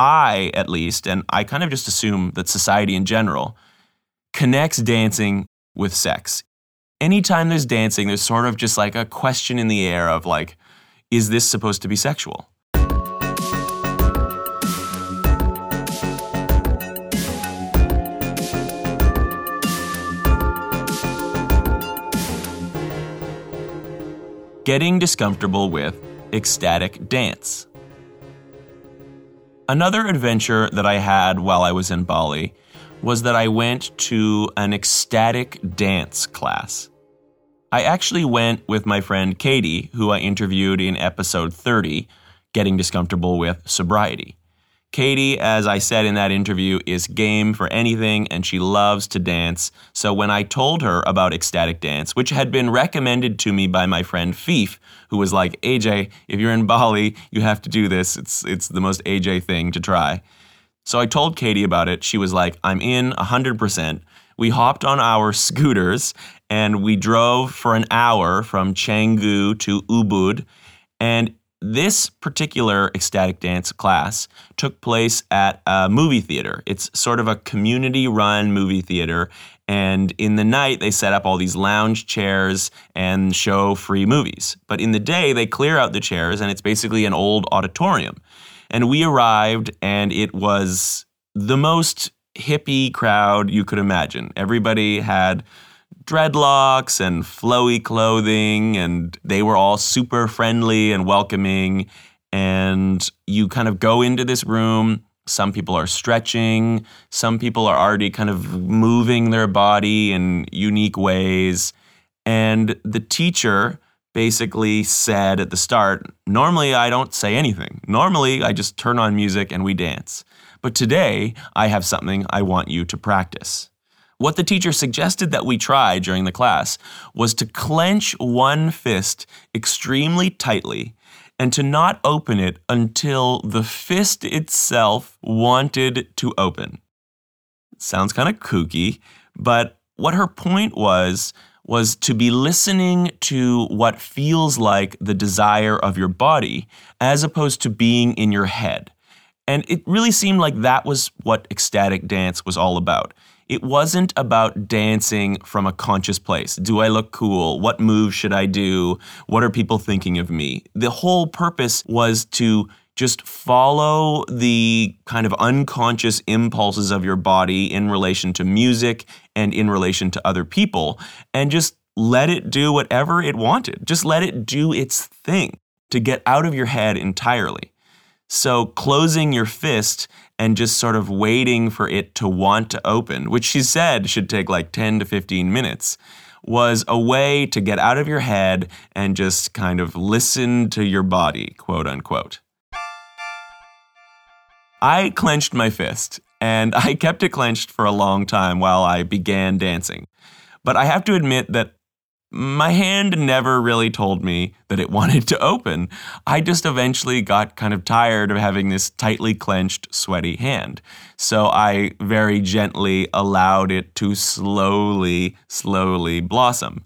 I, at least, and I kind of just assume that society in general, connects dancing with sex. Anytime there's dancing, there's sort of just like a question in the air of like, is this supposed to be sexual? Getting discomfortable with ecstatic dance. Another adventure that I had while I was in Bali was that I went to an ecstatic dance class. I actually went with my friend Katie, who I interviewed in episode 30, Getting Discomfortable with Sobriety. Katie, as I said in that interview, is game for anything and she loves to dance. So when I told her about ecstatic dance, which had been recommended to me by my friend Fief, who was like, AJ, if you're in Bali, you have to do this. It's, it's the most AJ thing to try. So I told Katie about it. She was like, I'm in 100%. We hopped on our scooters and we drove for an hour from Canggu to Ubud. And this particular ecstatic dance class took place at a movie theater. It's sort of a community run movie theater. And in the night, they set up all these lounge chairs and show free movies. But in the day, they clear out the chairs and it's basically an old auditorium. And we arrived, and it was the most hippie crowd you could imagine. Everybody had dreadlocks and flowy clothing, and they were all super friendly and welcoming. And you kind of go into this room. Some people are stretching, some people are already kind of moving their body in unique ways. And the teacher basically said at the start normally I don't say anything. Normally I just turn on music and we dance. But today I have something I want you to practice. What the teacher suggested that we try during the class was to clench one fist extremely tightly and to not open it until the fist itself wanted to open. Sounds kind of kooky, but what her point was was to be listening to what feels like the desire of your body as opposed to being in your head. And it really seemed like that was what ecstatic dance was all about. It wasn't about dancing from a conscious place. Do I look cool? What move should I do? What are people thinking of me? The whole purpose was to just follow the kind of unconscious impulses of your body in relation to music and in relation to other people and just let it do whatever it wanted. Just let it do its thing to get out of your head entirely. So closing your fist and just sort of waiting for it to want to open, which she said should take like 10 to 15 minutes, was a way to get out of your head and just kind of listen to your body, quote unquote. I clenched my fist and I kept it clenched for a long time while I began dancing. But I have to admit that my hand never really told me that it wanted to open. I just eventually got kind of tired of having this tightly clenched, sweaty hand. So I very gently allowed it to slowly, slowly blossom.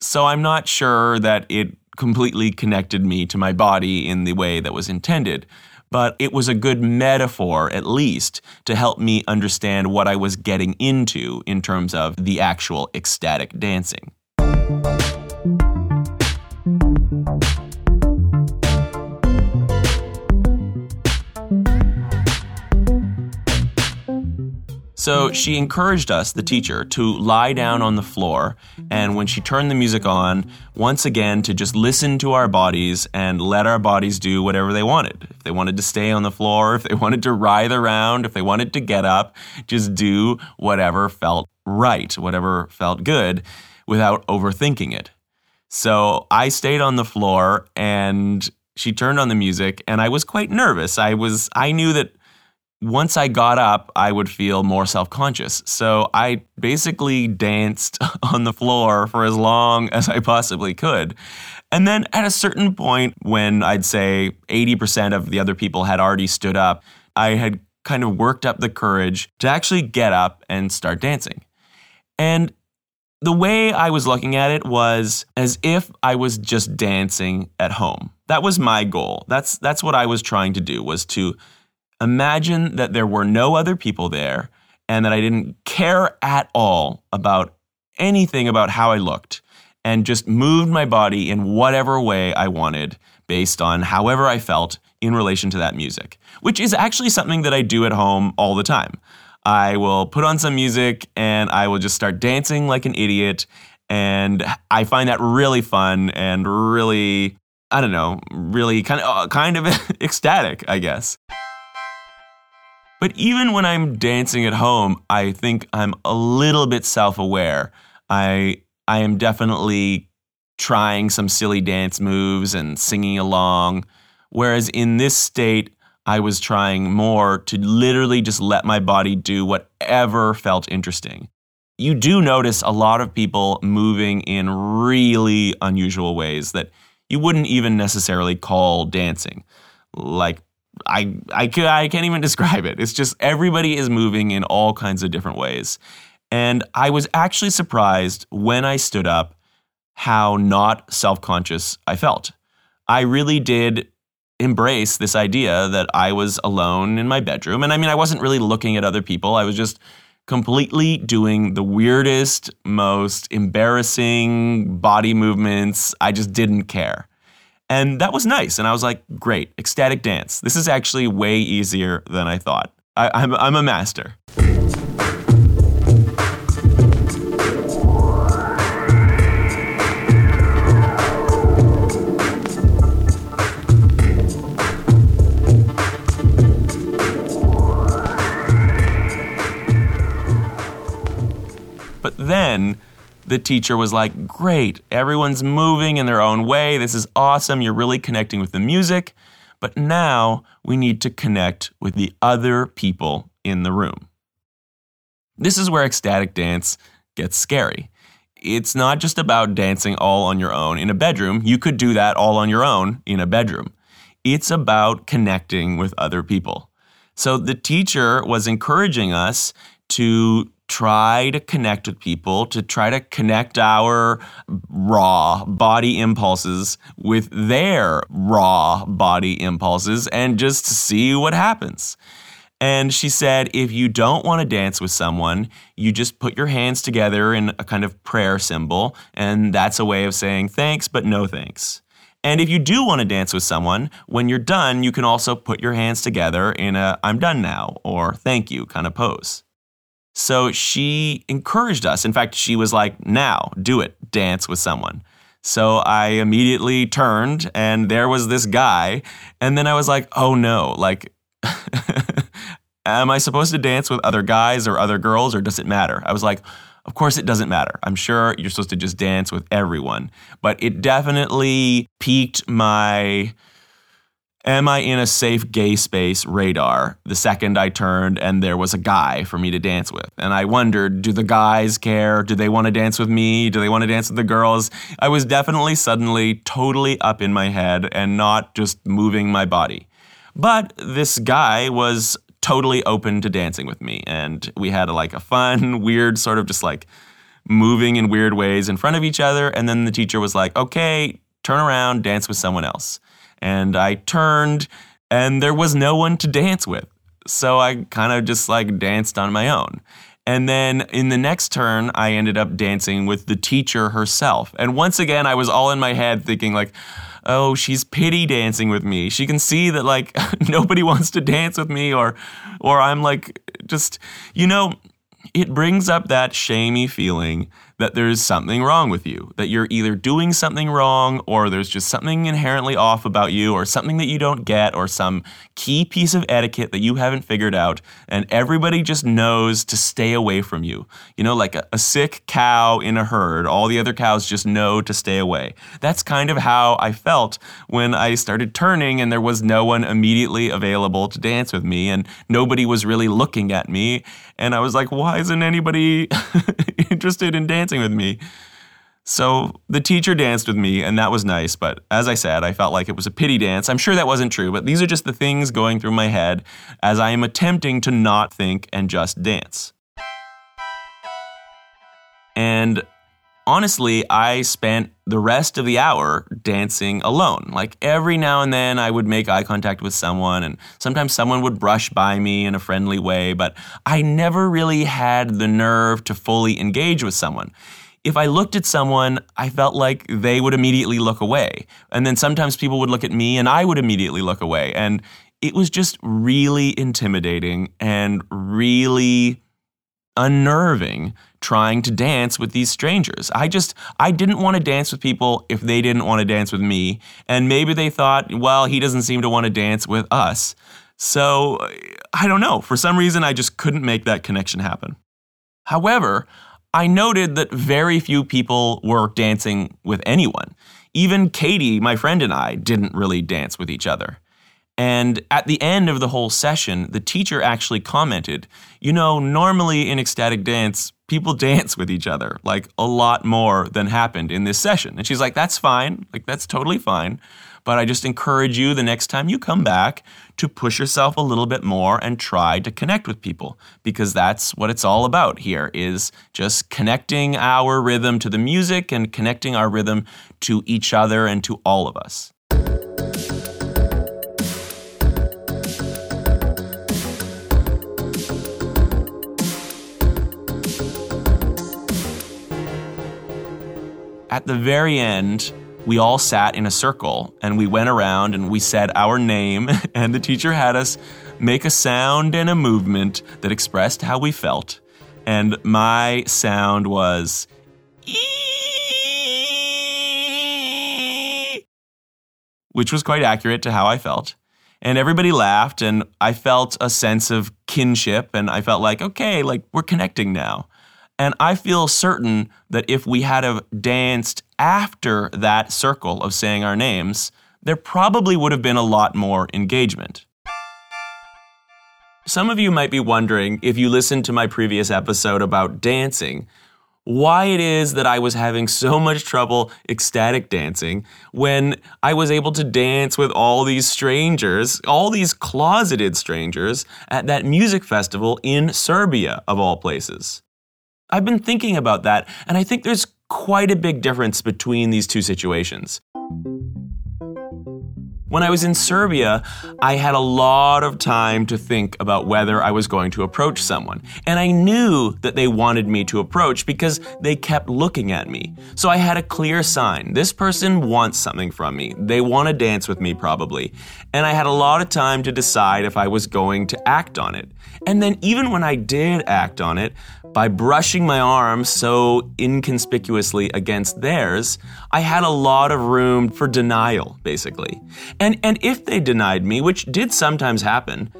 So I'm not sure that it completely connected me to my body in the way that was intended. But it was a good metaphor, at least, to help me understand what I was getting into in terms of the actual ecstatic dancing. So she encouraged us, the teacher, to lie down on the floor, and when she turned the music on, once again to just listen to our bodies and let our bodies do whatever they wanted. If they wanted to stay on the floor, if they wanted to writhe around, if they wanted to get up, just do whatever felt right, whatever felt good, without overthinking it. So I stayed on the floor and she turned on the music and I was quite nervous. I was I knew that once I got up, I would feel more self conscious. So I basically danced on the floor for as long as I possibly could. And then at a certain point, when I'd say 80% of the other people had already stood up, I had kind of worked up the courage to actually get up and start dancing. And the way I was looking at it was as if I was just dancing at home. That was my goal. That's that's what I was trying to do was to Imagine that there were no other people there and that I didn't care at all about anything about how I looked and just moved my body in whatever way I wanted based on however I felt in relation to that music, which is actually something that I do at home all the time. I will put on some music and I will just start dancing like an idiot. And I find that really fun and really, I don't know, really kind of, uh, kind of ecstatic, I guess. But even when I'm dancing at home, I think I'm a little bit self-aware. I I am definitely trying some silly dance moves and singing along. Whereas in this state, I was trying more to literally just let my body do whatever felt interesting. You do notice a lot of people moving in really unusual ways that you wouldn't even necessarily call dancing. Like I, I, I can't even describe it. It's just everybody is moving in all kinds of different ways. And I was actually surprised when I stood up how not self conscious I felt. I really did embrace this idea that I was alone in my bedroom. And I mean, I wasn't really looking at other people, I was just completely doing the weirdest, most embarrassing body movements. I just didn't care. And that was nice. And I was like, great, ecstatic dance. This is actually way easier than I thought. I, I'm, I'm a master. The teacher was like, Great, everyone's moving in their own way. This is awesome. You're really connecting with the music. But now we need to connect with the other people in the room. This is where ecstatic dance gets scary. It's not just about dancing all on your own in a bedroom. You could do that all on your own in a bedroom. It's about connecting with other people. So the teacher was encouraging us to try to connect with people, to try to connect our raw body impulses with their raw body impulses and just see what happens. And she said, if you don't want to dance with someone, you just put your hands together in a kind of prayer symbol, and that's a way of saying thanks, but no thanks. And if you do want to dance with someone, when you're done, you can also put your hands together in a I'm done now or thank you kind of pose. So she encouraged us. In fact, she was like, now do it, dance with someone. So I immediately turned and there was this guy. And then I was like, oh no, like, am I supposed to dance with other guys or other girls or does it matter? I was like, of course, it doesn't matter. I'm sure you're supposed to just dance with everyone. But it definitely piqued my Am I in a safe gay space radar the second I turned and there was a guy for me to dance with? And I wondered, do the guys care? Do they want to dance with me? Do they want to dance with the girls? I was definitely suddenly totally up in my head and not just moving my body. But this guy was totally open to dancing with me. And we had a, like a fun, weird sort of just like moving in weird ways in front of each other. And then the teacher was like, okay, turn around, dance with someone else and I turned and there was no one to dance with. So I kind of just like danced on my own. And then in the next turn, I ended up dancing with the teacher herself. And once again, I was all in my head thinking, like, oh, she's pity dancing with me. She can see that, like, nobody wants to dance with me, or, or I'm like, just, you know, it brings up that shamey feeling that there's something wrong with you, that you're either doing something wrong or there's just something inherently off about you or something that you don't get or some key piece of etiquette that you haven't figured out and everybody just knows to stay away from you. You know, like a, a sick cow in a herd, all the other cows just know to stay away. That's kind of how I felt when I started turning and there was no one immediately available to dance with me and nobody was really looking at me. And I was like, why isn't anybody interested in dancing? with me. So the teacher danced with me, and that was nice. But as I said, I felt like it was a pity dance. I'm sure that wasn't true, but these are just the things going through my head as I am attempting to not think and just dance. And honestly, I spent the rest of the hour dancing alone. Like every now and then I would make eye contact with someone, and sometimes someone would brush by me in a friendly way, but I never really had the nerve to fully engage with someone. If I looked at someone, I felt like they would immediately look away. And then sometimes people would look at me and I would immediately look away. And it was just really intimidating and really unnerving trying to dance with these strangers. I just I didn't want to dance with people if they didn't want to dance with me, and maybe they thought, well, he doesn't seem to want to dance with us. So, I don't know. For some reason I just couldn't make that connection happen. However, I noted that very few people were dancing with anyone. Even Katie, my friend, and I didn't really dance with each other. And at the end of the whole session, the teacher actually commented, You know, normally in ecstatic dance, people dance with each other, like a lot more than happened in this session. And she's like, That's fine. Like, that's totally fine. But I just encourage you the next time you come back to push yourself a little bit more and try to connect with people because that's what it's all about here is just connecting our rhythm to the music and connecting our rhythm to each other and to all of us. At the very end, we all sat in a circle and we went around and we said our name, and the teacher had us make a sound and a movement that expressed how we felt. And my sound was which was quite accurate to how I felt. And everybody laughed, and I felt a sense of kinship, and I felt like, okay, like we're connecting now. And I feel certain that if we had have danced after that circle of saying our names, there probably would have been a lot more engagement. Some of you might be wondering if you listened to my previous episode about dancing, why it is that I was having so much trouble ecstatic dancing when I was able to dance with all these strangers, all these closeted strangers, at that music festival in Serbia, of all places. I've been thinking about that, and I think there's quite a big difference between these two situations. When I was in Serbia, I had a lot of time to think about whether I was going to approach someone. And I knew that they wanted me to approach because they kept looking at me. So I had a clear sign. This person wants something from me. They want to dance with me, probably. And I had a lot of time to decide if I was going to act on it. And then, even when I did act on it, by brushing my arm so inconspicuously against theirs, I had a lot of room for denial, basically. And, and if they denied me, which did sometimes happen,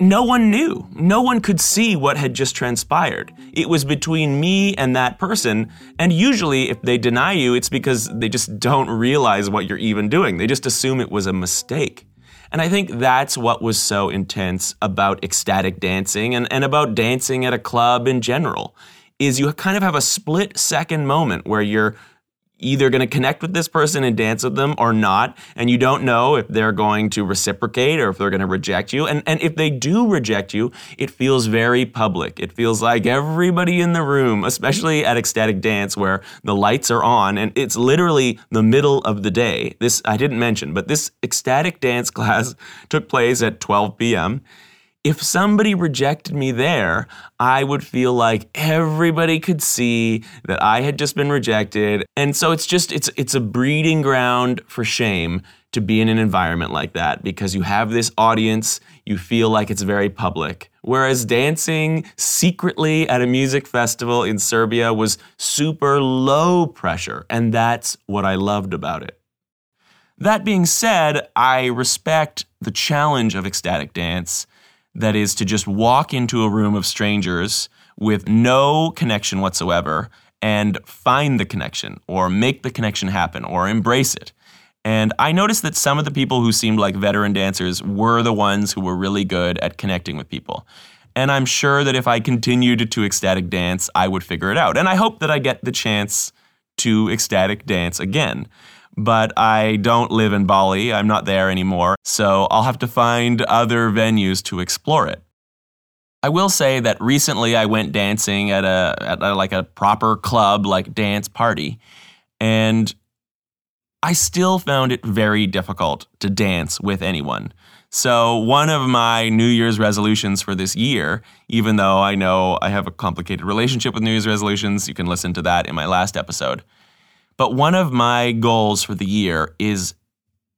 no one knew. No one could see what had just transpired. It was between me and that person, and usually if they deny you, it's because they just don't realize what you're even doing. They just assume it was a mistake. And I think that's what was so intense about ecstatic dancing and, and about dancing at a club in general is you kind of have a split second moment where you're either going to connect with this person and dance with them or not and you don't know if they're going to reciprocate or if they're going to reject you. And and if they do reject you it feels very public. It feels like everybody in the room especially at ecstatic dance where the lights are on and it's literally the middle of the day. This I didn't mention but this ecstatic dance class took place at 12 p.m if somebody rejected me there, I would feel like everybody could see that I had just been rejected. And so it's just it's it's a breeding ground for shame to be in an environment like that because you have this audience, you feel like it's very public. Whereas dancing secretly at a music festival in Serbia was super low pressure, and that's what I loved about it. That being said, I respect the challenge of ecstatic dance that is to just walk into a room of strangers with no connection whatsoever and find the connection or make the connection happen or embrace it. And I noticed that some of the people who seemed like veteran dancers were the ones who were really good at connecting with people. And I'm sure that if I continued to ecstatic dance, I would figure it out. And I hope that I get the chance to ecstatic dance again but I don't live in Bali. I'm not there anymore. So I'll have to find other venues to explore it. I will say that recently I went dancing at a at a, like a proper club like dance party and I still found it very difficult to dance with anyone. So, one of my New Year's resolutions for this year, even though I know I have a complicated relationship with New Year's resolutions, you can listen to that in my last episode. But one of my goals for the year is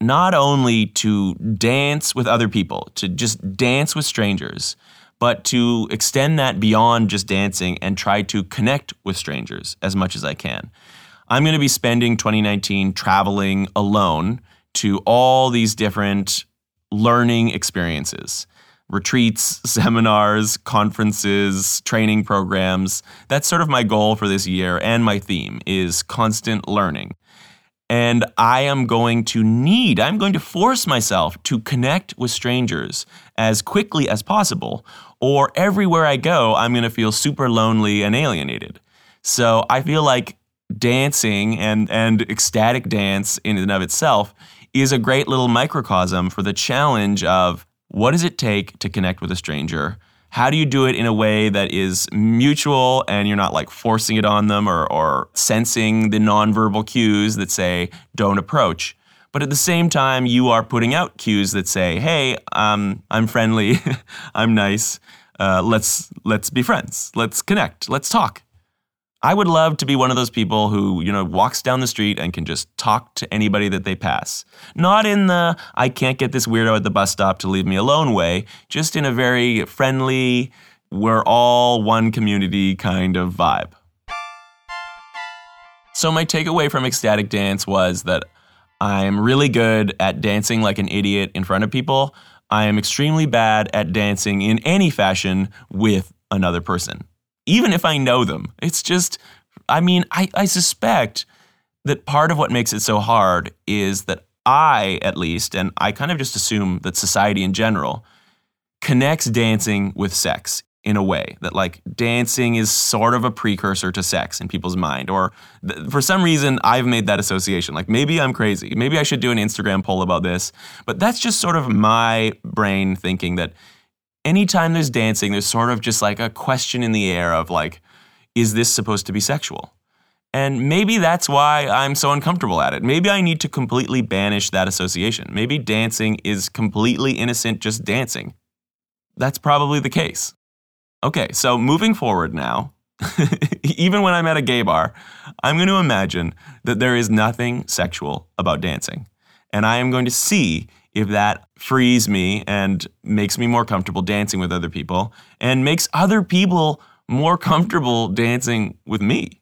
not only to dance with other people, to just dance with strangers, but to extend that beyond just dancing and try to connect with strangers as much as I can. I'm going to be spending 2019 traveling alone to all these different learning experiences retreats, seminars, conferences, training programs. That's sort of my goal for this year and my theme is constant learning. And I am going to need, I'm going to force myself to connect with strangers as quickly as possible, or everywhere I go, I'm going to feel super lonely and alienated. So I feel like dancing and, and ecstatic dance in and of itself is a great little microcosm for the challenge of what does it take to connect with a stranger? How do you do it in a way that is mutual and you're not like forcing it on them or, or sensing the nonverbal cues that say, don't approach? But at the same time, you are putting out cues that say, hey, um, I'm friendly, I'm nice, uh, let's, let's be friends, let's connect, let's talk. I would love to be one of those people who, you know, walks down the street and can just talk to anybody that they pass. Not in the I can't get this weirdo at the bus stop to leave me alone way, just in a very friendly, we're all one community kind of vibe. So, my takeaway from ecstatic dance was that I'm really good at dancing like an idiot in front of people. I am extremely bad at dancing in any fashion with another person even if I know them. It's just, I mean, I, I suspect that part of what makes it so hard is that I, at least, and I kind of just assume that society in general, connects dancing with sex in a way that like dancing is sort of a precursor to sex in people's mind or th- for some reason I've made that association. Like maybe I'm crazy. Maybe I should do an Instagram poll about this. But that's just sort of my brain thinking that anytime there's dancing, there's sort of just like a question in the air of like, is this supposed to be sexual? And maybe that's why I'm so uncomfortable at it. Maybe I need to completely banish that association. Maybe dancing is completely innocent, just dancing. That's probably the case. Okay, so moving forward now, even when I'm at a gay bar, I'm going to imagine that there is nothing sexual about dancing. And I am going to see if that frees me and makes me more comfortable dancing with other people and makes other people more comfortable dancing with me.